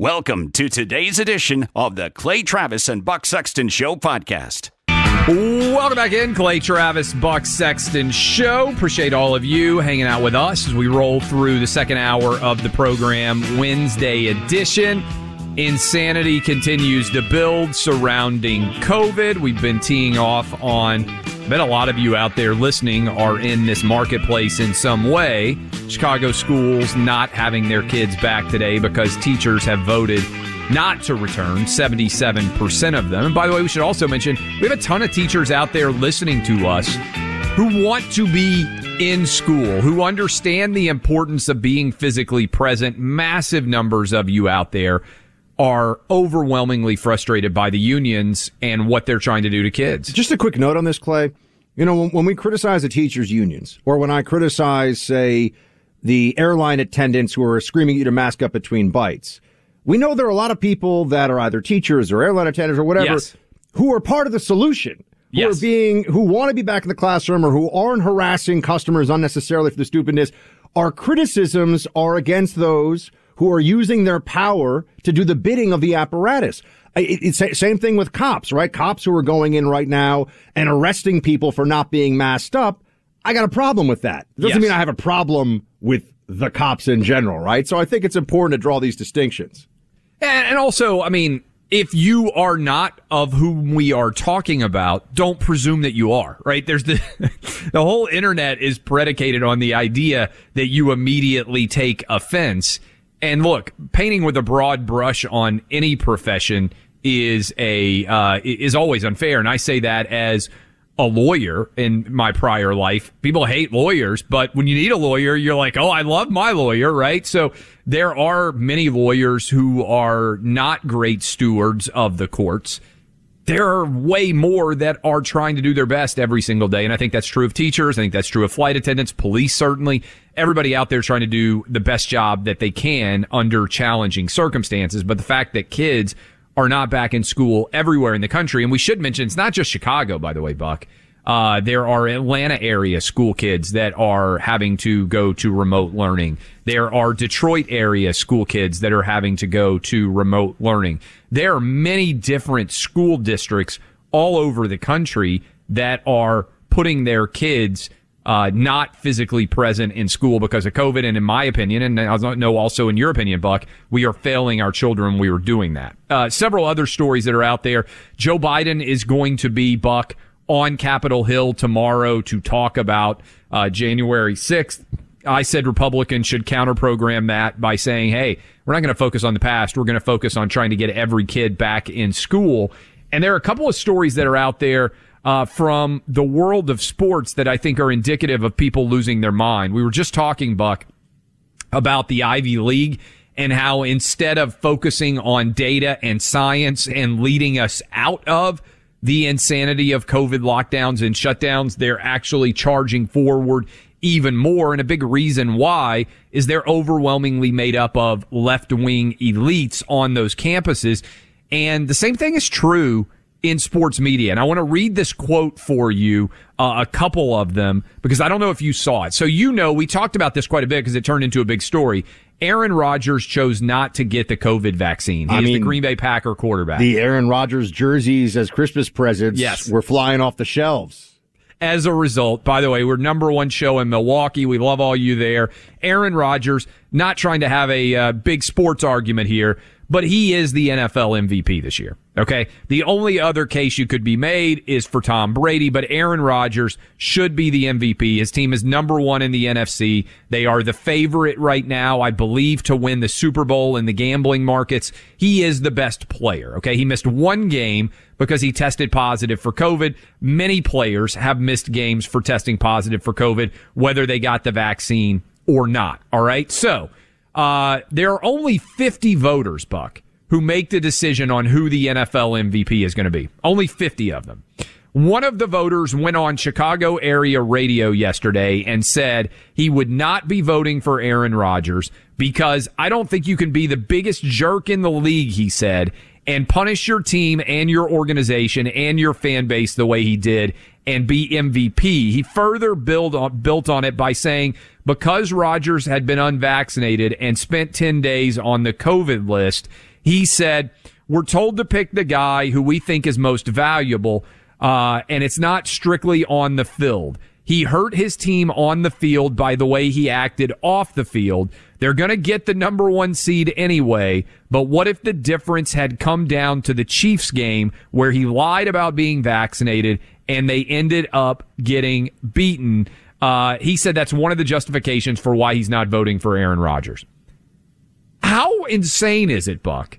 Welcome to today's edition of the Clay Travis and Buck Sexton Show podcast. Welcome back in, Clay Travis, Buck Sexton Show. Appreciate all of you hanging out with us as we roll through the second hour of the program, Wednesday edition. Insanity continues to build surrounding COVID. We've been teeing off on, I bet a lot of you out there listening are in this marketplace in some way. Chicago schools not having their kids back today because teachers have voted not to return 77% of them. And by the way, we should also mention we have a ton of teachers out there listening to us who want to be in school, who understand the importance of being physically present. Massive numbers of you out there are overwhelmingly frustrated by the unions and what they're trying to do to kids. Just a quick note on this, Clay. You know, when, when we criticize the teachers' unions, or when I criticize, say, the airline attendants who are screaming at you to mask up between bites, we know there are a lot of people that are either teachers or airline attendants or whatever Yes. who are part of the solution. Who Yes. are being, who want to be back in the classroom or who aren't harassing customers unnecessarily for the stupidness. Our criticisms are against those who are using their power to do the bidding of the apparatus. It's same thing with cops, right? Cops who are going in right now and arresting people for not being masked up. I got a problem with that. It doesn't Yes. mean I have a problem with the cops in general, right? So I think it's important to draw these distinctions. And, and also, I mean, if you are not of whom we are talking about, don't presume that you are, right? There's the, the whole internet is predicated on the idea that you immediately take offense. And look, painting with a broad brush on any profession is a, uh, is always unfair. And I say that as a lawyer in my prior life. People hate lawyers, but when you need a lawyer, you're like, oh, I love my lawyer, right? So there are many lawyers who are not great stewards of the courts. There are way more that are trying to do their best every single day. And I think that's true of teachers. I think that's true of flight attendants, police, certainly. Everybody out there trying to do the best job that they can under challenging circumstances. But the fact that kids are not back in school everywhere in the country, and we should mention it's not just Chicago, by the way, Buck. Uh, there are Atlanta area school kids that are having to go to remote learning. There are Detroit area school kids that are having to go to remote learning. There are many different school districts all over the country that are putting their kids uh, not physically present in school because of COVID. And in my opinion, and I don't know also in your opinion, Buck, we are failing our children. We are doing that. Uh, several other stories that are out there. Joe Biden is going to be Buck on Capitol Hill tomorrow to talk about uh, January 6th. I said Republicans should counter program that by saying, hey, we're not going to focus on the past. We're going to focus on trying to get every kid back in school. And there are a couple of stories that are out there uh, from the world of sports that I think are indicative of people losing their mind. We were just talking, Buck, about the Ivy League and how instead of focusing on data and science and leading us out of the insanity of COVID lockdowns and shutdowns, they're actually charging forward even more. And a big reason why is they're overwhelmingly made up of left wing elites on those campuses. And the same thing is true in sports media. And I want to read this quote for you, uh, a couple of them, because I don't know if you saw it. So, you know, we talked about this quite a bit because it turned into a big story. Aaron Rodgers chose not to get the COVID vaccine. He I is the mean, Green Bay Packer quarterback. The Aaron Rodgers jerseys as Christmas presents Yes. were flying off the shelves. As a result, by the way, we're number one show in Milwaukee. We love all you there. Aaron Rodgers, not trying to have a uh, big sports argument here, but he is the NFL MVP this year. Okay. The only other case you could be made is for Tom Brady, but Aaron Rodgers should be the MVP. His team is number one in the NFC. They are the favorite right now, I believe, to win the Super Bowl in the gambling markets. He is the best player. Okay. He missed one game because he tested positive for COVID. Many players have missed games for testing positive for COVID, whether they got the vaccine or not. All right. So, uh, there are only 50 voters, Buck, who make the decision on who the NFL MVP is going to be. Only 50 of them. One of the voters went on Chicago area radio yesterday and said he would not be voting for Aaron Rodgers because I don't think you can be the biggest jerk in the league, he said, and punish your team and your organization and your fan base the way he did and be MVP. He further build on, built on it by saying because Rodgers had been unvaccinated and spent 10 days on the COVID list, he said, we're told to pick the guy who we think is most valuable. Uh, and it's not strictly on the field. He hurt his team on the field by the way he acted off the field. They're going to get the number one seed anyway. But what if the difference had come down to the Chiefs game where he lied about being vaccinated and they ended up getting beaten? Uh, he said that's one of the justifications for why he's not voting for Aaron Rodgers. How insane is it, Buck,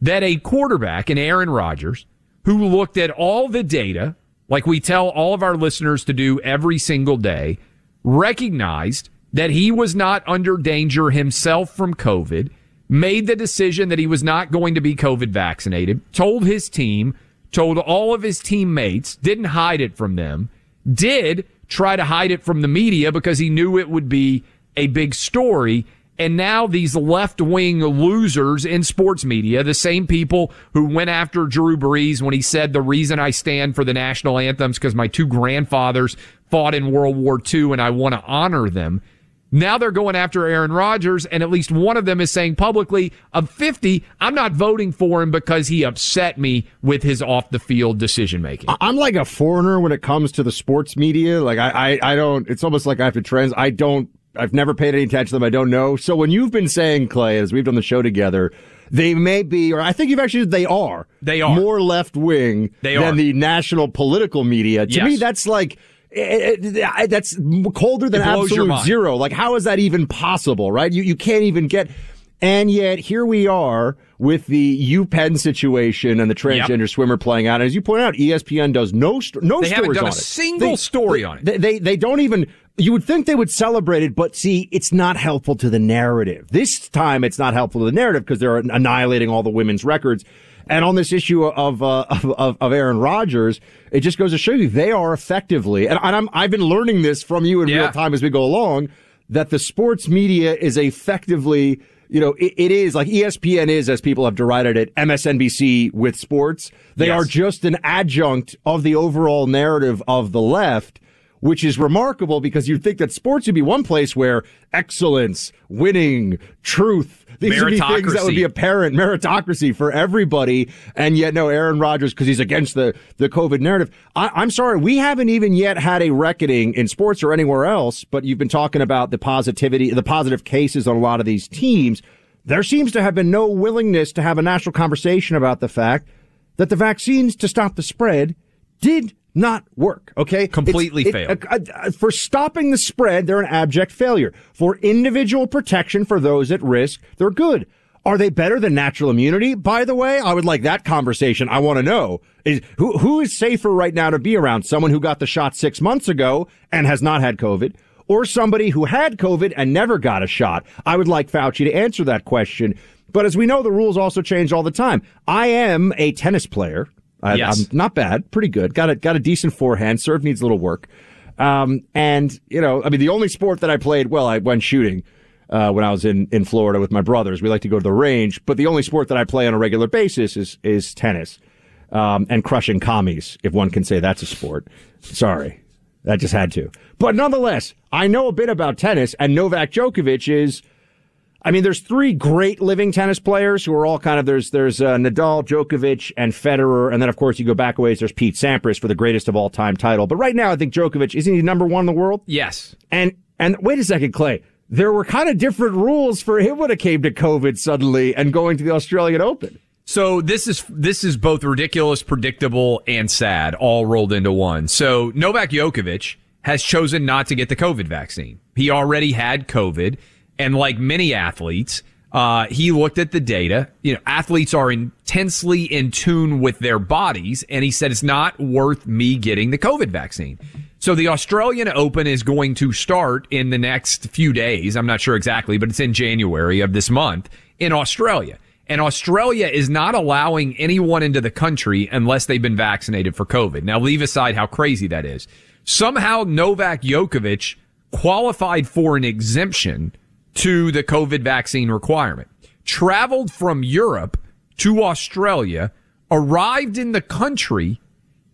that a quarterback in Aaron Rodgers who looked at all the data, like we tell all of our listeners to do every single day, recognized that he was not under danger himself from COVID, made the decision that he was not going to be COVID vaccinated, told his team, told all of his teammates, didn't hide it from them, did try to hide it from the media because he knew it would be a big story. And now these left wing losers in sports media, the same people who went after Drew Brees when he said the reason I stand for the national anthems because my two grandfathers fought in World War II and I want to honor them. Now they're going after Aaron Rodgers, and at least one of them is saying publicly, of 50, I'm not voting for him because he upset me with his off the field decision making. I'm like a foreigner when it comes to the sports media. Like I, I, I don't. It's almost like I have to trans. I don't. I've never paid any attention to them. I don't know. So when you've been saying Clay, as we've done the show together, they may be, or I think you've actually they are. They are. more left wing than the national political media. To Yes. me, that's like. eh, eh, That's colder than It absolute zero. Like, how is that even possible, right? You, you can't even get, and yet here we are with the UPenn situation and the transgender swimmer playing out. And As you point out, ESPN does no, st- no They haven't done on a it. single They- story on it. They, they, they don't even, you would think they would celebrate it, but see, it's not helpful to the narrative. This time it's not helpful to the narrative because they're annihilating all the women's records. And on this issue of, uh, of, of, of Aaron Rodgers, it just goes to show you they are effectively, and, I'm, I've been learning this from you in Yeah. real time as we go along, that the sports media is effectively, you know, it, it is like ESPN is, as people have derided it, MSNBC with sports. They Yes. are just an adjunct of the overall narrative of the left, which is remarkable because you'd think that sports would be one place where excellence, winning, truth, these would be things that would be apparent, meritocracy for everybody. And yet, no, Aaron Rodgers, because he's against the, the COVID narrative. I, I'm sorry, we haven't even yet had a reckoning in sports or anywhere else, but you've been talking about the positivity, the positive cases on a lot of these teams. There seems to have been no willingness to have a national conversation about the fact that the vaccines to stop the spread did not work. Okay, Completely It's- it- failed. uh, uh, for stopping the spread, they're an abject failure. For individual protection for those at risk, they're good. Are they better than natural immunity? By the way, I would like that conversation. I want to know is who who is safer right now to be around? Someone who got the shot six months ago and has not had COVID, or somebody who had COVID and never got a shot? I would like Fauci to answer that question. But as we know, the rules also change all the time. I am a tennis player. Yes. I'm not bad, pretty good. Got a got a decent forehand. Serve needs a little work. Um, and you know, I mean, the only sport that I played well, I went shooting uh, when I was in in Florida with my brothers. We like to go to the range, but the only sport that I play on a regular basis is is tennis um, and crushing commies, if one can say that's a sport. Sorry, that just had to. But nonetheless, I know a bit about tennis, and Novak Djokovic is. I mean, there's three great living tennis players who are all kind of there's there's uh, Nadal, Djokovic, and Federer, and then of course you go back a ways. There's Pete Sampras for the greatest of all time title. But right now, I think Djokovic isn't he number one in the world? Yes. And and wait a second, Clay. There were kind of different rules for him when it came to COVID suddenly and going to the Australian Open. So this is this is both ridiculous, predictable, and sad, all rolled into one. So Novak Djokovic has chosen not to get the COVID vaccine. He already had COVID, and like many athletes, uh, he looked at the data. You know, athletes are intensely in tune with their bodies, and he said it's not worth me getting the COVID vaccine. So the Australian Open is going to start in the next few days. I'm not sure exactly, but it's in January of this month in Australia. And Australia is not allowing anyone into the country unless they've been vaccinated for COVID. Now leave aside how crazy that is. Somehow Novak Djokovic qualified for an exemption to the COVID vaccine requirement. Traveled from Europe to Australia, arrived in the country,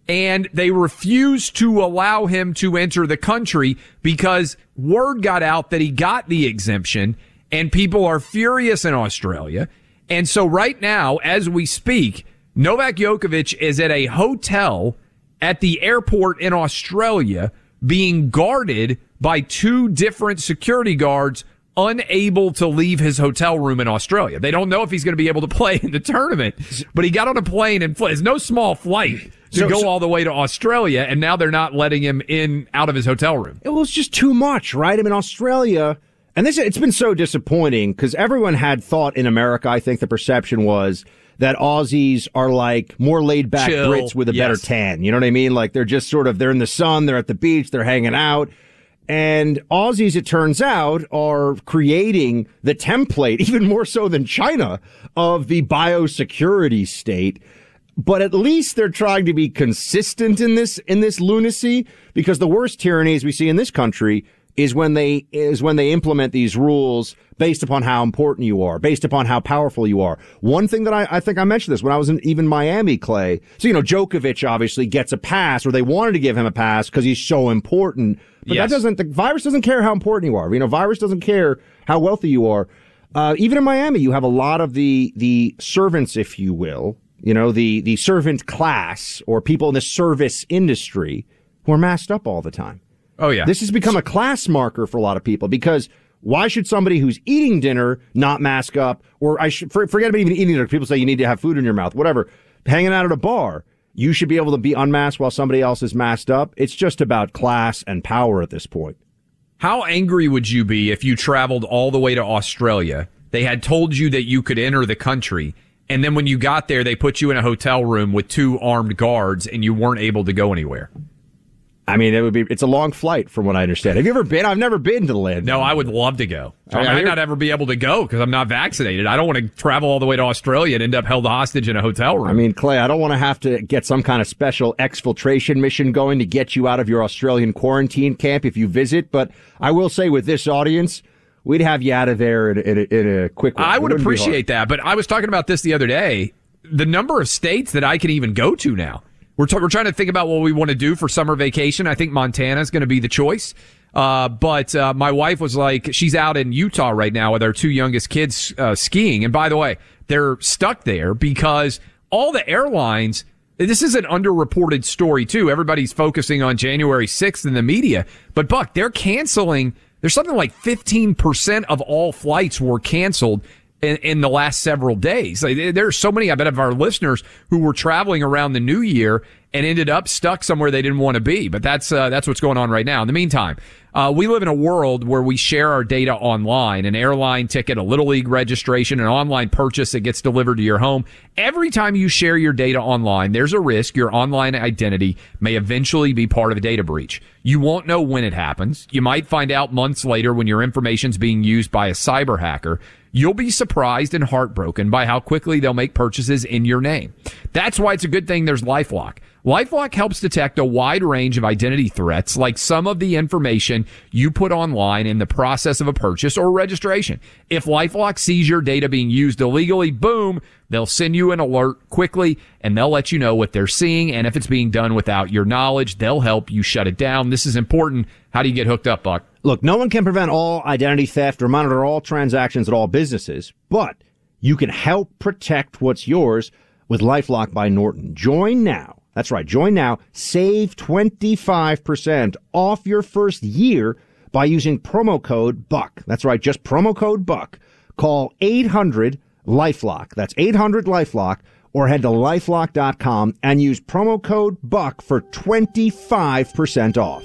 and they refused to allow him to enter the country because word got out that he got the exemption and people are furious in Australia. And so right now, as we speak, Novak Djokovic is at a hotel at the airport in Australia being guarded by two different security guards unable to leave his hotel room in Australia. They don't know if he's going to be able to play in the tournament, but he got on a plane and fl- it's no small flight to So- go so- all the way to Australia. And now they're not letting him in out of his hotel room. It was just too much, right? I mean, Australia, and this it's been so disappointing because everyone had thought in America. I think the perception was that Aussies are like more laid back Chill, Brits with a better tan. You know what I mean? Like they're just sort of they're in the sun, they're at the beach, they're hanging out. And Aussies, it turns out, are creating the template, even more so than China, of the biosecurity state but at least they're trying to be consistent in this in this lunacy because the worst tyranny as we see in this country is when they is when they implement these rules based upon how important you are, based upon how powerful you are. One thing that I, I think I mentioned this when I was in even Miami, Clay. So you know, Djokovic obviously gets a pass, or they wanted to give him a pass because he's so important. But Yes. that doesn't the virus doesn't care how important you are. You know, virus doesn't care how wealthy you are. Uh, even in Miami, you have a lot of the the servants, if you will, you know, the the servant class or people in the service industry who are masked up all the time. Oh yeah. This has become a class marker for a lot of people because why should somebody who's eating dinner not mask up? Or I should forget about even eating dinner. People say you need to have food in your mouth, whatever. Hanging out at a bar, you should be able to be unmasked while somebody else is masked up. It's just about class and power at this point. How angry would you be if you traveled all the way to Australia? They had told you that you could enter the country. And then when you got there, they put you in a hotel room with two armed guards and you weren't able to go anywhere. I mean, it would be it's a long flight from what I understand. Have you ever been? I've never been to the land. No, I would love to go. Oh, I, I- might hear- not ever be able to go because I'm not vaccinated. I don't want to travel all the way to Australia and end up held hostage in a hotel room. I mean, Clay, I don't want to have to get some kind of special exfiltration mission going to get you out of your Australian quarantine camp if you visit. But I will say with this audience, we'd have you out of there in, in, a, in a quick way. I would wouldn't be hard. appreciate that, but I was talking about this the other day. The number of states that I can even go to now. We're, t- we're trying to think about what we want to do for summer vacation. I think Montana is going to be the choice. Uh, but uh, my wife was like, she's out in Utah right now with our two youngest kids uh, skiing. And by the way, they're stuck there because all the airlines. This is an underreported story too. Everybody's focusing on January 6th in the media, but Buck, they're canceling. There's something like 15% of all flights were canceled in, in the last several days. Like, there- are so many, I bet, of our listeners who were traveling around the new year and ended up stuck somewhere they didn't want to be. But that's uh, that's what's going on right now. In the meantime, uh, we live in a world where we share our data online an airline ticket, a little league registration, an online purchase that gets delivered to your home. Every time you share your data online, there's a risk your online identity may eventually be part of a data breach. You won't know when it happens. You might find out months later when your information's being used by a cyber hacker. You'll be surprised and heartbroken by how quickly they'll make purchases in your name. That's why it's a good thing there's LifeLock. LifeLock helps detect a wide range of identity threats, like some of the information you put online in the process of a purchase or registration. If LifeLock sees your data being used illegally, boom, they'll send you an alert quickly and they'll let you know what they're seeing. And if it's being done without your knowledge, they'll help you shut it down. This is important. How do you get hooked up, Buck? Look, no one can prevent all identity theft or monitor all transactions at all businesses, but you can help protect what's yours with LifeLock by Norton. Join now that's right. Join now. Save 25% off your first year by using promo code BUCK. That's right. Just promo code BUCK. Call 800 Lifelock. That's 800 Lifelock or head to lifelock.com and use promo code BUCK for 25% off.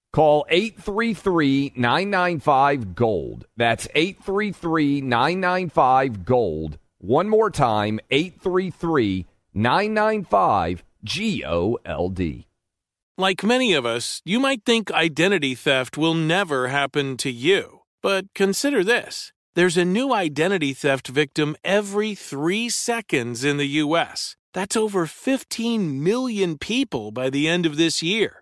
Call 833 995 Gold. That's 833 995 Gold. One more time 833 995 G O L D. Like many of us, you might think identity theft will never happen to you. But consider this there's a new identity theft victim every three seconds in the U.S. That's over 15 million people by the end of this year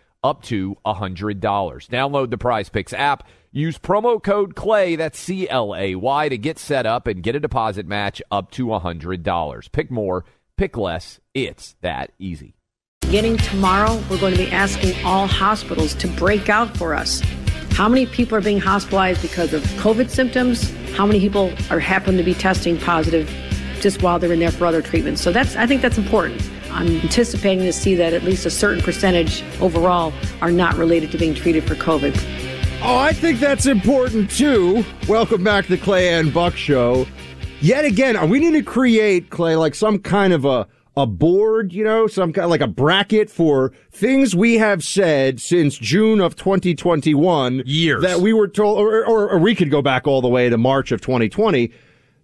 up to $100. Download the Prize Picks app. Use promo code CLAY, that's C L A Y, to get set up and get a deposit match up to $100. Pick more, pick less. It's that easy. beginning tomorrow, we're going to be asking all hospitals to break out for us. How many people are being hospitalized because of COVID symptoms? How many people are happen to be testing positive just while they're in there for other treatments? So that's I think that's important. I'm anticipating to see that at least a certain percentage overall are not related to being treated for COVID. Oh, I think that's important too. Welcome back to the Clay and Buck Show. Yet again, we need to create Clay like some kind of a a board, you know, some kind of like a bracket for things we have said since June of 2021. Years. That we were told, or, or, or we could go back all the way to March of 2020,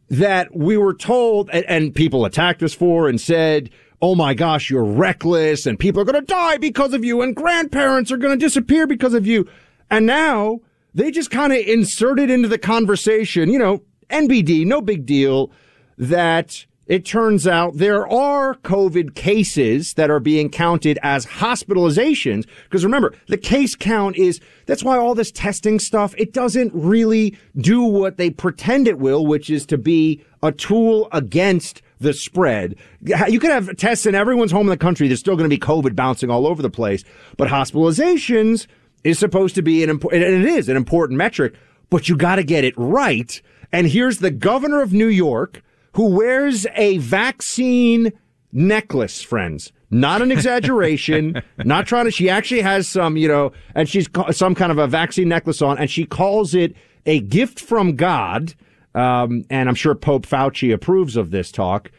that we were told, and, and people attacked us for and said, oh my gosh, you're reckless and people are going to die because of you and grandparents are going to disappear because of you. And now they just kind of inserted into the conversation, you know, NBD, no big deal, that it turns out there are COVID cases that are being counted as hospitalizations. Because remember, the case count is, that's why all this testing stuff, it doesn't really do what they pretend it will, which is to be a tool against the spread. You could have tests in everyone's home in the country. There's still going to be COVID bouncing all over the place. But hospitalizations is supposed to be an important, and it is an important metric, but you got to get it right. And here's the governor of New York who wears a vaccine necklace, friends. Not an exaggeration. not trying to, she actually has some, you know, and she's some kind of a vaccine necklace on and she calls it a gift from God. Um, and I'm sure Pope Fauci approves of this talk.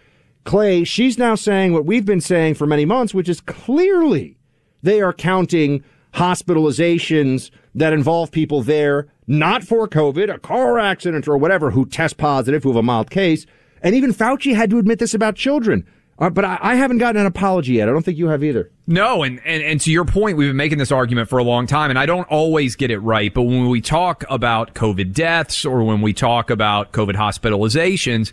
Clay, she's now saying what we've been saying for many months, which is clearly they are counting hospitalizations that involve people there not for COVID, a car accident or whatever, who test positive, who have a mild case, and even Fauci had to admit this about children. Uh, but I, I, haven't gotten an apology yet. I don't think you have either. No, and, and and to your point, we've been making this argument for a long time, and I don't always get it right. But when we talk about COVID deaths or when we talk about COVID hospitalizations,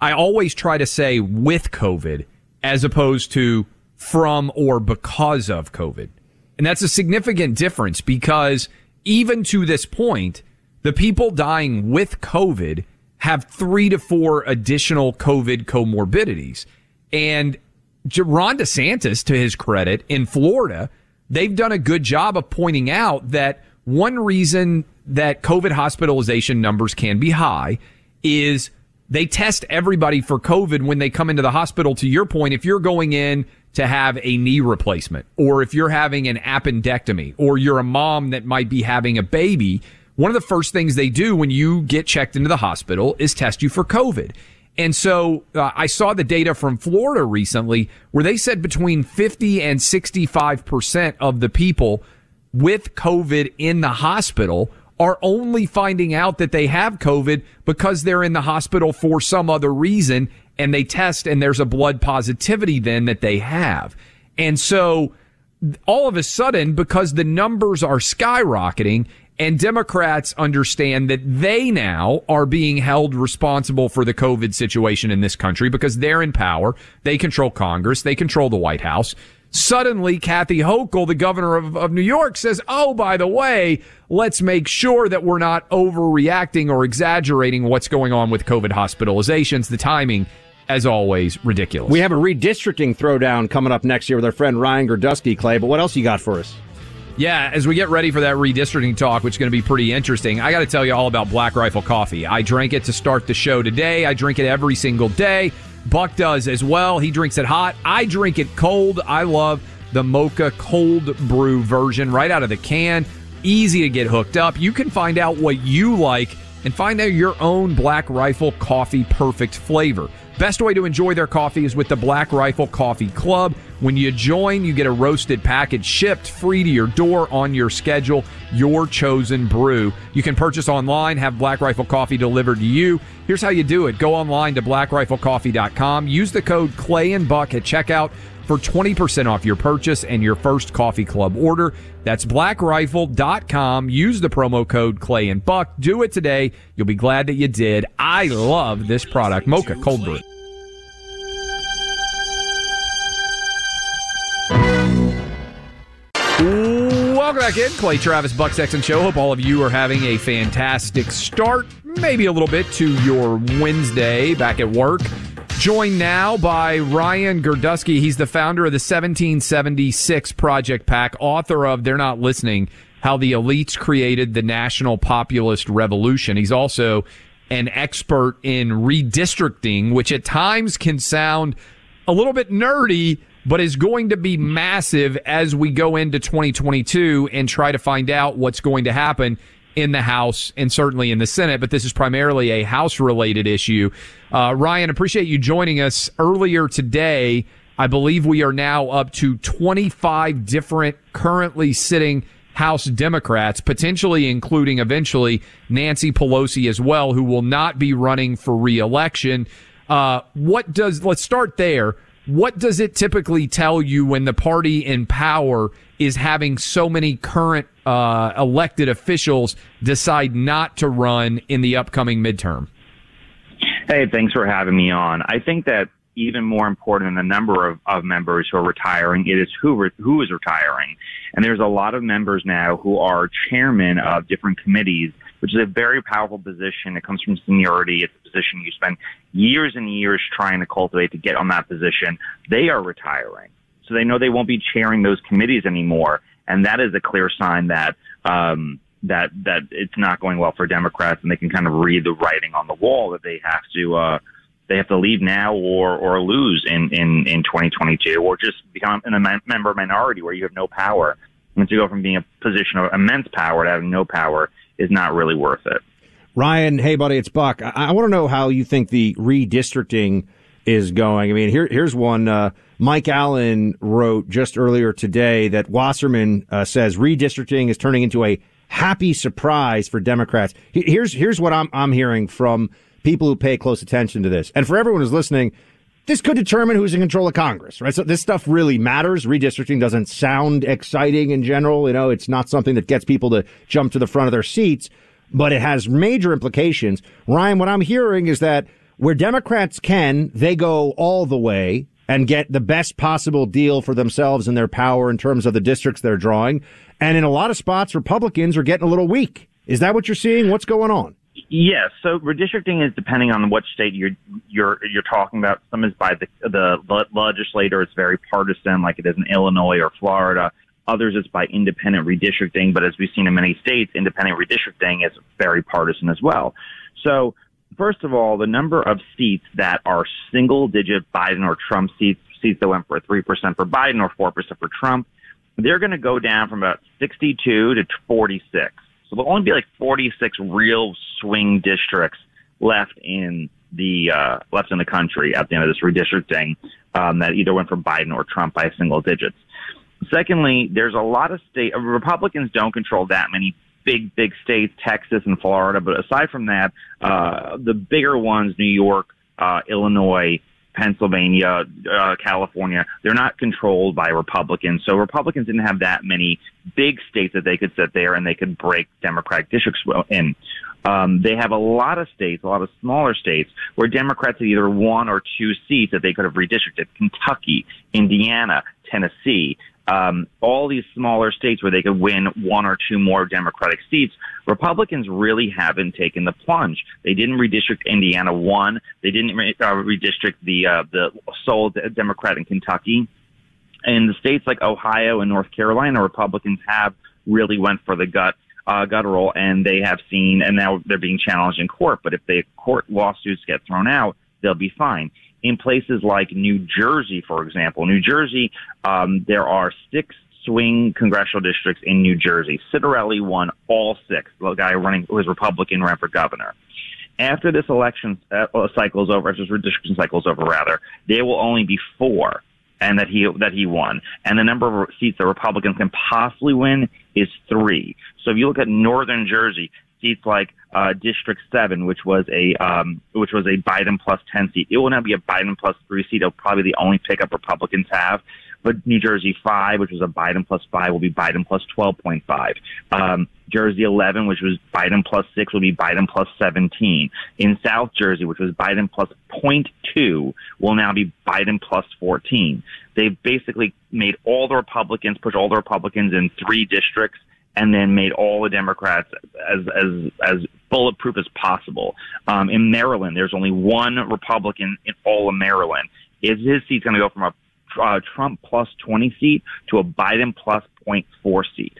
I always try to say with COVID as opposed to from or because of COVID. And that's a significant difference because even to this point, the people dying with COVID have three to four additional COVID comorbidities. And Ron DeSantis, to his credit, in Florida, they've done a good job of pointing out that one reason that COVID hospitalization numbers can be high is they test everybody for COVID when they come into the hospital. To your point, if you're going in to have a knee replacement, or if you're having an appendectomy, or you're a mom that might be having a baby, one of the first things they do when you get checked into the hospital is test you for COVID. And so uh, I saw the data from Florida recently where they said between 50 and 65% of the people with COVID in the hospital are only finding out that they have COVID because they're in the hospital for some other reason and they test and there's a blood positivity then that they have. And so all of a sudden, because the numbers are skyrocketing and Democrats understand that they now are being held responsible for the COVID situation in this country because they're in power. They control Congress. They control the White House. Suddenly, Kathy Hochul, the governor of, of New York, says, Oh, by the way, let's make sure that we're not overreacting or exaggerating what's going on with COVID hospitalizations. The timing as always, ridiculous. We have a redistricting throwdown coming up next year with our friend Ryan Girdusky, Clay. But what else you got for us? Yeah, as we get ready for that redistricting talk, which is going to be pretty interesting, I got to tell you all about Black Rifle Coffee. I drank it to start the show today. I drink it every single day. Buck does as well. He drinks it hot. I drink it cold. I love the Mocha cold brew version right out of the can. Easy to get hooked up. You can find out what you like and find out your own Black Rifle Coffee perfect flavor. Best way to enjoy their coffee is with the Black Rifle Coffee Club. When you join, you get a roasted package shipped free to your door on your schedule, your chosen brew. You can purchase online, have Black Rifle Coffee delivered to you. Here's how you do it. Go online to blackriflecoffee.com. Use the code Clay and Buck at checkout for 20% off your purchase and your first coffee club order. That's blackrifle.com. Use the promo code Clay and Buck. Do it today. You'll be glad that you did. I love this product, Mocha Cold Brew. Welcome back in, Clay Travis Buck Sexton Show. Hope all of you are having a fantastic start, maybe a little bit to your Wednesday back at work. Joined now by Ryan Girdusky. He's the founder of the 1776 Project PAC, author of They're Not Listening How the Elites Created the National Populist Revolution. He's also an expert in redistricting, which at times can sound a little bit nerdy, but is going to be massive as we go into 2022 and try to find out what's going to happen in the House and certainly in the Senate, but this is primarily a House related issue. Uh, Ryan, appreciate you joining us earlier today. I believe we are now up to 25 different currently sitting House Democrats, potentially including eventually Nancy Pelosi as well, who will not be running for reelection. Uh, what does, let's start there. What does it typically tell you when the party in power is having so many current uh, elected officials decide not to run in the upcoming midterm? Hey, thanks for having me on. I think that even more important than the number of, of members who are retiring, it is who re- who is retiring. And there's a lot of members now who are chairmen of different committees, which is a very powerful position. It comes from seniority. It's position you spend years and years trying to cultivate to get on that position. They are retiring. So they know they won't be chairing those committees anymore. And that is a clear sign that, um, that, that it's not going well for Democrats and they can kind of read the writing on the wall that they have to, uh, they have to leave now or, or lose in, in, in 2022 or just become a member minority where you have no power. And to go from being a position of immense power to having no power is not really worth it. Ryan, hey buddy, it's Buck. I, I want to know how you think the redistricting is going. I mean, here, here's one. Uh, Mike Allen wrote just earlier today that Wasserman uh, says redistricting is turning into a happy surprise for Democrats. Here's here's what I'm I'm hearing from people who pay close attention to this, and for everyone who's listening. This could determine who's in control of Congress, right? So this stuff really matters. Redistricting doesn't sound exciting in general. You know, it's not something that gets people to jump to the front of their seats, but it has major implications. Ryan, what I'm hearing is that where Democrats can, they go all the way and get the best possible deal for themselves and their power in terms of the districts they're drawing. And in a lot of spots, Republicans are getting a little weak. Is that what you're seeing? What's going on? Yes. So redistricting is depending on what state you're you're you're talking about. Some is by the the legislator. It's very partisan, like it is in Illinois or Florida. Others it's by independent redistricting. But as we've seen in many states, independent redistricting is very partisan as well. So first of all, the number of seats that are single digit Biden or Trump seats, seats that went for 3% for Biden or 4% for Trump, they're going to go down from about 62 to 46. So there'll only be like 46 real swing districts left in the uh, left in the country at the end of this redistricting um, that either went for Biden or Trump by single digits. Secondly, there's a lot of state Republicans don't control that many big, big states, Texas and Florida. But aside from that, uh, the bigger ones, New York, uh, Illinois, Pennsylvania, uh, California, they're not controlled by Republicans. So Republicans didn't have that many big states that they could sit there and they could break Democratic districts in. Um, they have a lot of states, a lot of smaller states, where Democrats had either one or two seats that they could have redistricted. Kentucky, Indiana, Tennessee um, all these smaller states where they could win one or two more Democratic seats, Republicans really haven't taken the plunge. They didn't redistrict Indiana one. They didn't re- uh, redistrict the uh, the sole Democrat in Kentucky. In the states like Ohio and North Carolina, Republicans have really went for the gut uh, guttural, and they have seen, and now they're being challenged in court. But if the court lawsuits get thrown out, they'll be fine in places like New Jersey, for example. New Jersey, um, there are six swing congressional districts in New Jersey. Ciattarelli won all six. The guy running who was Republican ran for governor. After this election uh, cycle is over, after this redistricting cycle is over, rather, there will only be four, and that he that he won. And the number of seats that Republicans can possibly win is three. So if you look at Northern Jersey, seats like uh, District Seven, which was a um, which was a Biden plus ten seat. It will now be a Biden plus three seat. It'll probably be the only pickup Republicans have. But New Jersey five, which was a Biden plus five, will be Biden plus twelve point five. Um, Jersey eleven, which was Biden plus six, will be Biden plus seventeen. In South Jersey, which was Biden plus point two, will now be Biden plus fourteen. They've basically made all the Republicans push all the Republicans in three districts and then made all the Democrats as as as bulletproof as possible. Um, in Maryland, there's only one Republican in all of Maryland. Is his seat going to go from a uh, Trump plus 20 seat to a Biden plus 0.4 seat?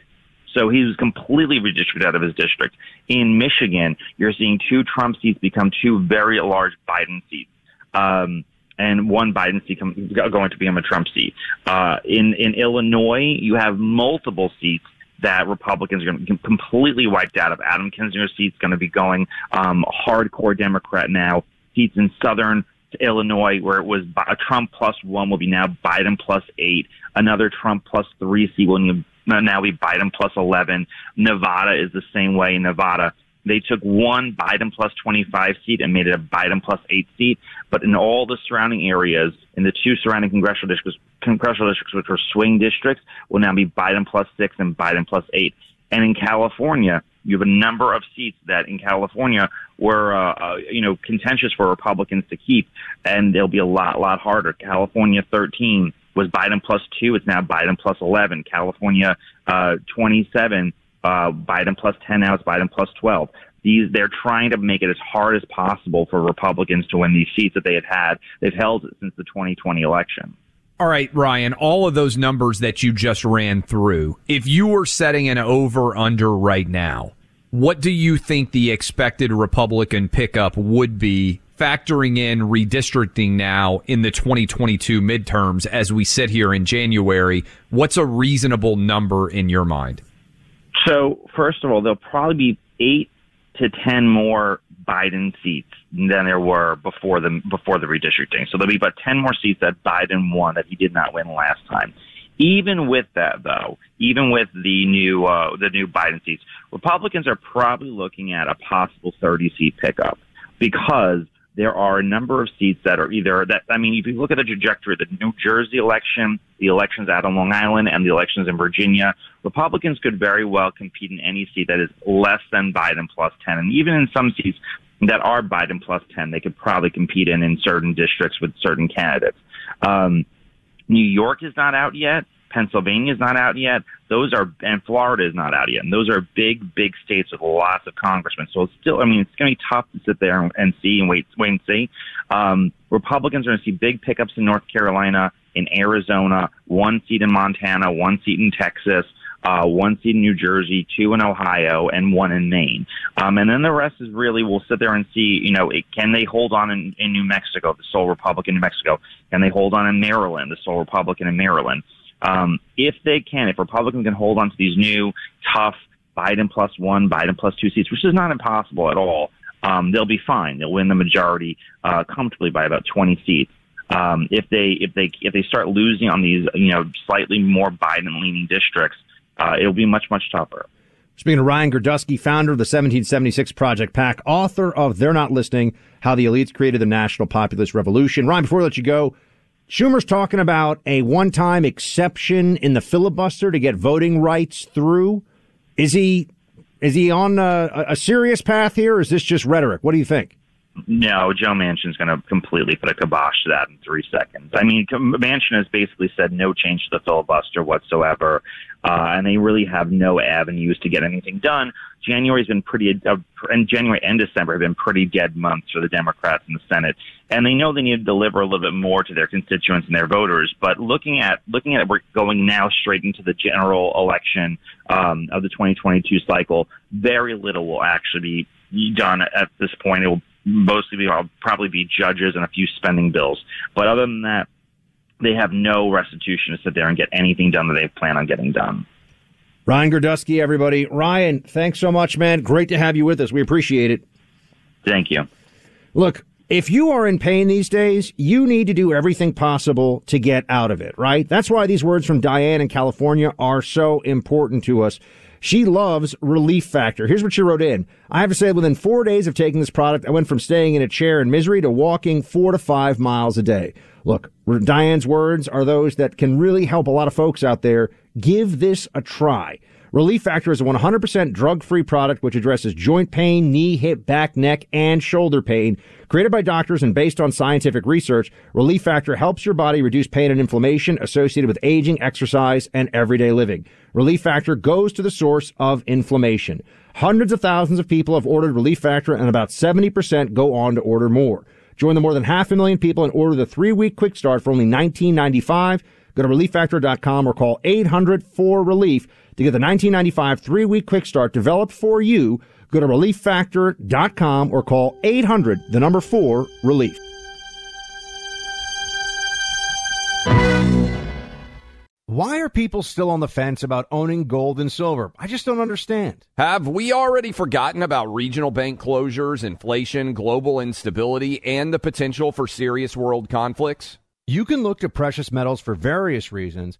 So he was completely redistricted out of his district. In Michigan, you're seeing two Trump seats become two very large Biden seats. Um, and one Biden seat com- going to become a Trump seat. Uh, in in Illinois, you have multiple seats that Republicans are going to be completely wiped out of. Adam Kinzinger's seat's going to be going um, hardcore Democrat now. Seats in southern Illinois, where it was a Trump plus one, will be now Biden plus eight. Another Trump plus three seat will now be Biden plus 11. Nevada is the same way. Nevada they took one Biden plus 25 seat and made it a Biden plus 8 seat. But in all the surrounding areas, in the two surrounding congressional districts, congressional districts which were swing districts, will now be Biden plus 6 and Biden plus 8. And in California, you have a number of seats that in California were, uh, uh, you know, contentious for Republicans to keep, and they'll be a lot, lot harder. California 13 was Biden plus 2. It's now Biden plus 11. California uh, 27 uh, Biden plus 10 now it's Biden plus 12. These, they're trying to make it as hard as possible for Republicans to win these seats that they had had. They've held it since the 2020 election. All right, Ryan, all of those numbers that you just ran through, if you were setting an over under right now, what do you think the expected Republican pickup would be factoring in redistricting now in the 2022 midterms as we sit here in January? What's a reasonable number in your mind? So, first of all, there'll probably be eight to ten more Biden seats than there were before the before the redistricting. So there'll be about ten more seats that Biden won that he did not win last time. Even with that, though, even with the new uh, the new Biden seats, Republicans are probably looking at a possible 30 seat pickup because there are a number of seats that are either that I mean, if you look at the trajectory, of the New Jersey election, the elections out on Long Island, and the elections in Virginia, Republicans could very well compete in any seat that is less than Biden plus 10, and even in some seats that are Biden plus 10, they could probably compete in in certain districts with certain candidates. Um, New York is not out yet. Pennsylvania is not out yet. Those are, and Florida is not out yet. And those are big, big states with lots of congressmen. So it's still, I mean, it's going to be tough to sit there and see and wait, wait and see. Um, Republicans are going to see big pickups in North Carolina, in Arizona, one seat in Montana, one seat in Texas. Uh, one seat in New Jersey, two in Ohio, and one in Maine. Um, and then the rest is really we'll sit there and see, you know, it, can they hold on in, in New Mexico, the sole Republican in New Mexico? Can they hold on in Maryland, the sole Republican in Maryland? Um, if they can, if Republicans can hold on to these new tough Biden plus one, Biden plus two seats, which is not impossible at all, um, they'll be fine. They'll win the majority uh, comfortably by about 20 seats. Um, if they if they if they start losing on these you know slightly more Biden leaning districts, uh, it'll be much much tougher. Speaking of Ryan Girdusky, founder of the 1776 Project PAC, author of They're Not Listening: How the Elites Created the National Populist Revolution. Ryan, before I let you go, Schumer's talking about a one time exception in the filibuster to get voting rights through. Is he is he on a, a serious path here, is this just rhetoric? What do you think? No, Joe Manchin's going to completely put a kibosh to that in three seconds. I mean, Manchin has basically said no change to the filibuster whatsoever, uh, and they really have no avenues to get anything done. January's been pretty, uh, and January and December have been pretty dead months for the Democrats in the Senate, and they know they need to deliver a little bit more to their constituents and their voters. But looking at looking at it, we're going now straight into the general election um, of the 2022 cycle. Very little will actually be done at this point. It will mostly be I'll probably be judges and a few spending bills. But other than that, they have no restitution to sit there and get anything done that they plan on getting done. Ryan Girdusky, everybody. Ryan, thanks so much, man. Great to have you with us. We appreciate it. Thank you. Look, if you are in pain these days, you need to do everything possible to get out of it, right? That's why these words from Diane in California are so important to us. She loves Relief Factor. Here's what she wrote in. I have to say, within four days of taking this product, I went from staying in a chair in misery to walking four to five miles a day. Look, Diane's words are those that can really help a lot of folks out there. Give this a try. Relief Factor is a 100% drug-free product which addresses joint pain, knee, hip, back, neck, and shoulder pain. Created by doctors and based on scientific research, Relief Factor helps your body reduce pain and inflammation associated with aging, exercise, and everyday living. Relief Factor goes to the source of inflammation. Hundreds of thousands of people have ordered Relief Factor and about 70% go on to order more. Join the more than half a million people and order the three-week quick start for only $19.95. Go to relieffactor.com or call 800-4RELIEF to get the 1995 three-week quick start developed for you. Go to relieffactor.com or call 800 the number 4 relief. Why are people still on the fence about owning gold and silver? I just don't understand. Have we already forgotten about regional bank closures, inflation, global instability, and the potential for serious world conflicts? You can look to precious metals for various reasons.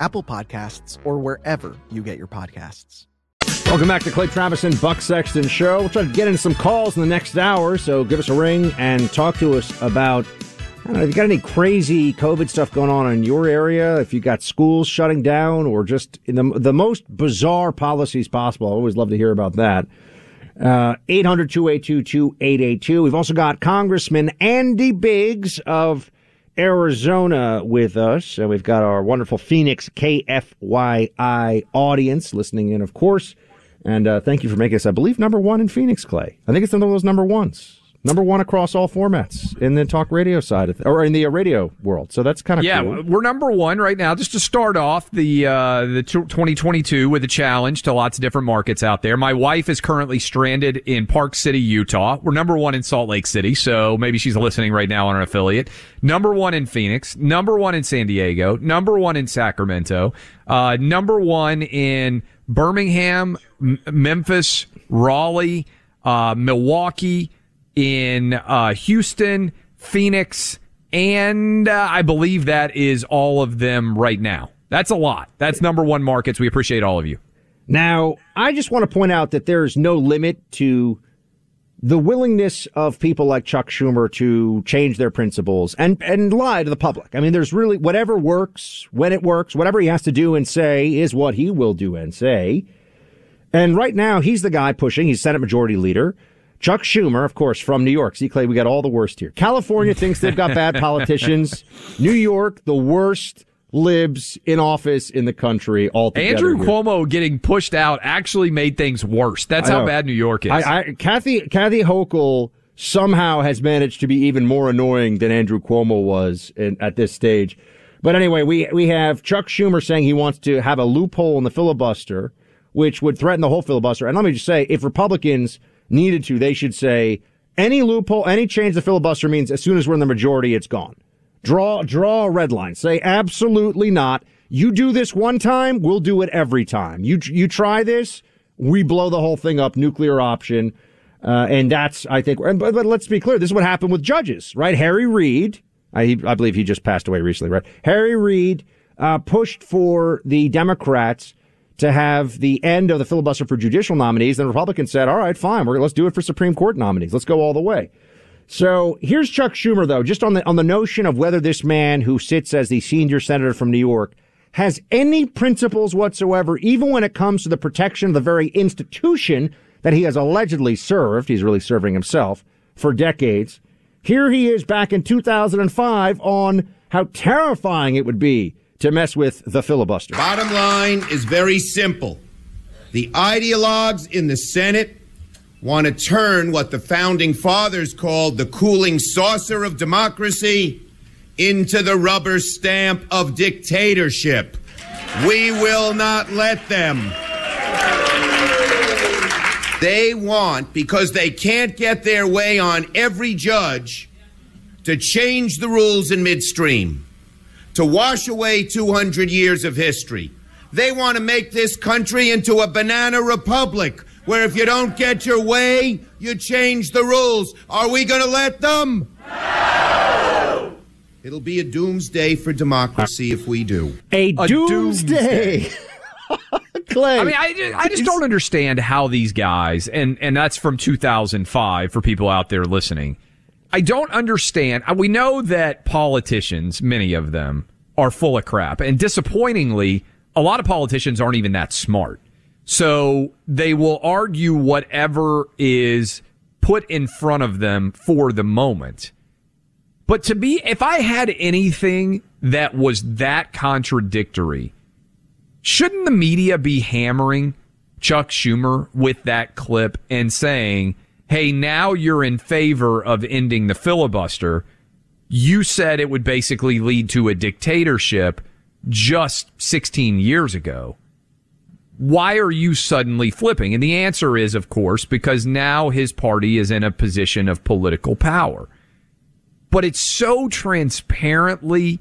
Apple Podcasts, or wherever you get your podcasts. Welcome back to Clay Travis and Buck Sexton Show. We'll try to get in some calls in the next hour, so give us a ring and talk to us about. I don't know, if you got any crazy COVID stuff going on in your area, if you got schools shutting down, or just the the most bizarre policies possible, I always love to hear about that. Uh, 800 282 2882. We've also got Congressman Andy Biggs of Arizona with us. Uh, we've got our wonderful Phoenix KFYI audience listening in, of course. And uh, thank you for making us, I believe, number one in Phoenix, Clay. I think it's one of those number ones. Number one across all formats in the talk radio side of th- or in the uh, radio world. So that's kind of yeah. Cool. We're number one right now. Just to start off the uh, the 2022 with a challenge to lots of different markets out there. My wife is currently stranded in Park City, Utah. We're number one in Salt Lake City, so maybe she's listening right now on an affiliate. Number one in Phoenix. Number one in San Diego. Number one in Sacramento. Uh, number one in Birmingham, M- Memphis, Raleigh, uh, Milwaukee in uh, Houston, Phoenix, and uh, I believe that is all of them right now. That's a lot. That's number one markets. We appreciate all of you. Now, I just want to point out that there's no limit to the willingness of people like Chuck Schumer to change their principles and, and lie to the public. I mean, there's really whatever works, when it works, whatever he has to do and say is what he will do and say. And right now, he's the guy pushing. He's Senate Majority Leader Chuck Schumer, of course, from New York. See, Clay, we got all the worst here. California thinks they've got bad politicians. New York, the worst libs in office in the country altogether. Andrew here. Cuomo getting pushed out actually made things worse. That's how bad New York is. I, I, Kathy Kathy Hochul somehow has managed to be even more annoying than Andrew Cuomo was in, at this stage. But anyway, we we have Chuck Schumer saying he wants to have a loophole in the filibuster, which would threaten the whole filibuster. And let me just say, if Republicans needed to, they should say any loophole, any change the filibuster means as soon as we're in the majority, it's gone. Draw draw a red line. Say absolutely not. You do this one time, we'll do it every time. You you try this, we blow the whole thing up. Nuclear option, uh, and that's I think. And, but, but let's be clear. This is what happened with judges, right? Harry Reid, I, I believe he just passed away recently, right? Harry Reid uh, pushed for the Democrats to have the end of the filibuster for judicial nominees. Then Republicans said, "All right, fine, we're, let's do it for Supreme Court nominees. Let's go all the way." So here's Chuck Schumer, though, just on the on the notion of whether this man who sits as the senior senator from New York has any principles whatsoever, even when it comes to the protection of the very institution that he has allegedly served. He's really serving himself for decades. Here he is back in 2005 on how terrifying it would be to mess with the filibuster. Bottom line is very simple. The ideologues in the Senate want to turn what the founding fathers called the cooling saucer of democracy into the rubber stamp of dictatorship. We will not let them. They want, because they can't get their way on every judge, to change the rules in midstream, to wash away 200 years of history. They want to make this country into a banana republic where if you don't get your way, you change the rules. Are we going to let them? No! It'll be a doomsday for democracy if we do. A, doomsday. Clay. I mean, I just, I just don't understand how these guys, and, and that's from 2005 for people out there listening. I don't understand. uh, We know that politicians, many of them, are full of crap. And disappointingly, a lot of politicians aren't even that smart. So they will argue whatever is put in front of them for the moment. But to be, if I had anything that was that contradictory, shouldn't the media be hammering Chuck Schumer with that clip and saying, hey, now you're in favor of ending the filibuster? You said it would basically lead to a dictatorship just 16 years ago. Why are you suddenly flipping? And the answer is, of course, because now his party is in a position of political power. But it's so transparently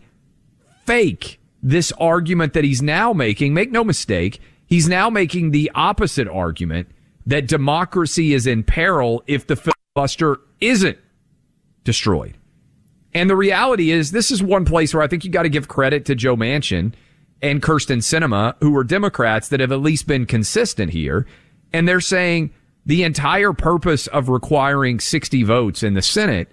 fake, this argument that he's now making. Make no mistake, he's now making the opposite argument that democracy is in peril if the filibuster isn't destroyed. And the reality is, this is one place where I think you got to give credit to Joe Manchin and Kyrsten Sinema, who are Democrats that have at least been consistent here. And they're saying the entire purpose of requiring 60 votes in the Senate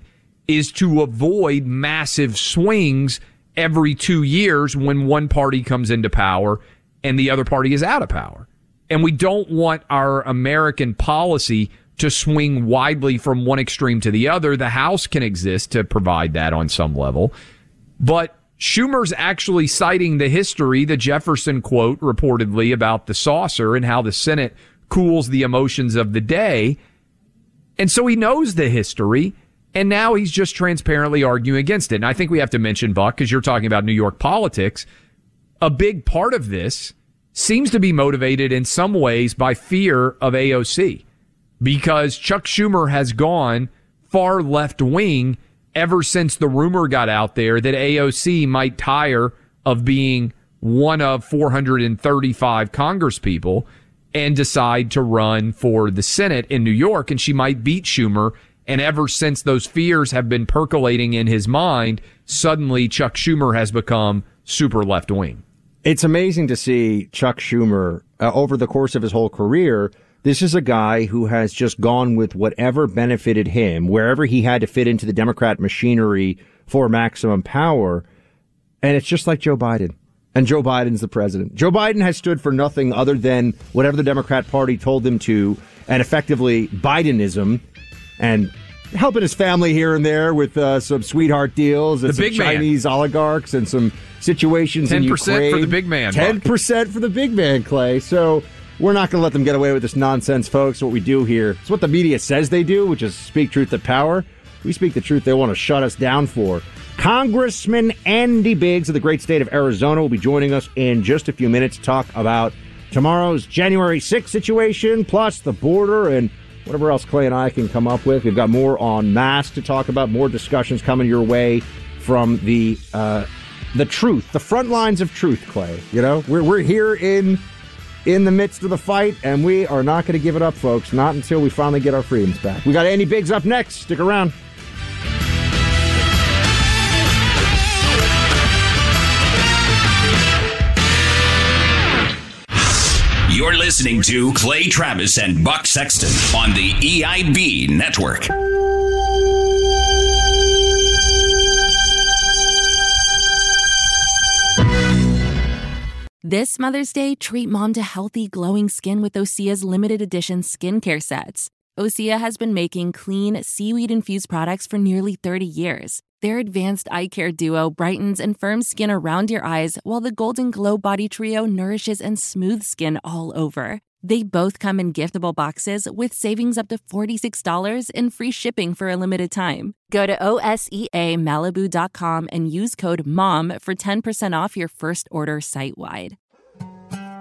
is to avoid massive swings every two years when one party comes into power and the other party is out of power. And we don't want our American policy to swing widely from one extreme to the other. The House can exist to provide that on some level. But Schumer's actually citing the history, the Jefferson quote reportedly about the saucer and how the Senate cools the emotions of the day. And so he knows the history. And now he's just transparently arguing against it. And I think we have to mention, Buck, because you're talking about New York politics. A big part of this seems to be motivated in some ways by fear of AOC because Chuck Schumer has gone far left wing ever since the rumor got out there that AOC might tire of being one of 435 congresspeople and decide to run for the Senate in New York and she might beat Schumer. And ever since those fears have been percolating in his mind, suddenly Chuck Schumer has become super left wing. It's amazing to see Chuck Schumer uh, over the course of his whole career. This is a guy who has just gone with whatever benefited him, wherever he had to fit into the Democrat machinery for maximum power. And it's just like Joe Biden. And Joe Biden's the president. Joe Biden has stood for nothing other than whatever the Democrat Party told him to, and effectively Bidenism. and helping his family here and there with uh, some sweetheart deals and The some big man. Chinese oligarchs and some situations in 10% Ukraine. for the big man, Ten percent for the big man, Clay. So we're not going to let them get away with this nonsense, folks. What we do here is what the media says they do, which is speak truth to power. We speak the truth they want to shut us down for. Congressman Andy Biggs of the great state of Arizona will be joining us in just a few minutes to talk about tomorrow's January 6th situation, plus the border and whatever else Clay and I can come up with. We've got more on masks to talk about, more discussions coming your way from the uh, the truth, the front lines of truth, Clay. You know, we're, we're here in in the midst of the fight, and we are not going to give it up, folks. Not until we finally get our freedoms back. We got Andy Biggs up next. Stick around. You're listening to Clay Travis and Buck Sexton on the EIB network. This Mother's Day, treat mom to healthy, glowing skin with Osea's limited edition skincare sets. Osea has been making clean, seaweed infused products for nearly 30 years. Their advanced eye care duo brightens and firms skin around your eyes, while the Golden Glow Body Trio nourishes and smooths skin all over. They both come in giftable boxes with savings up to $46 and free shipping for a limited time. Go to OSEAMalibu.com and use code MOM for 10% off your first order site wide.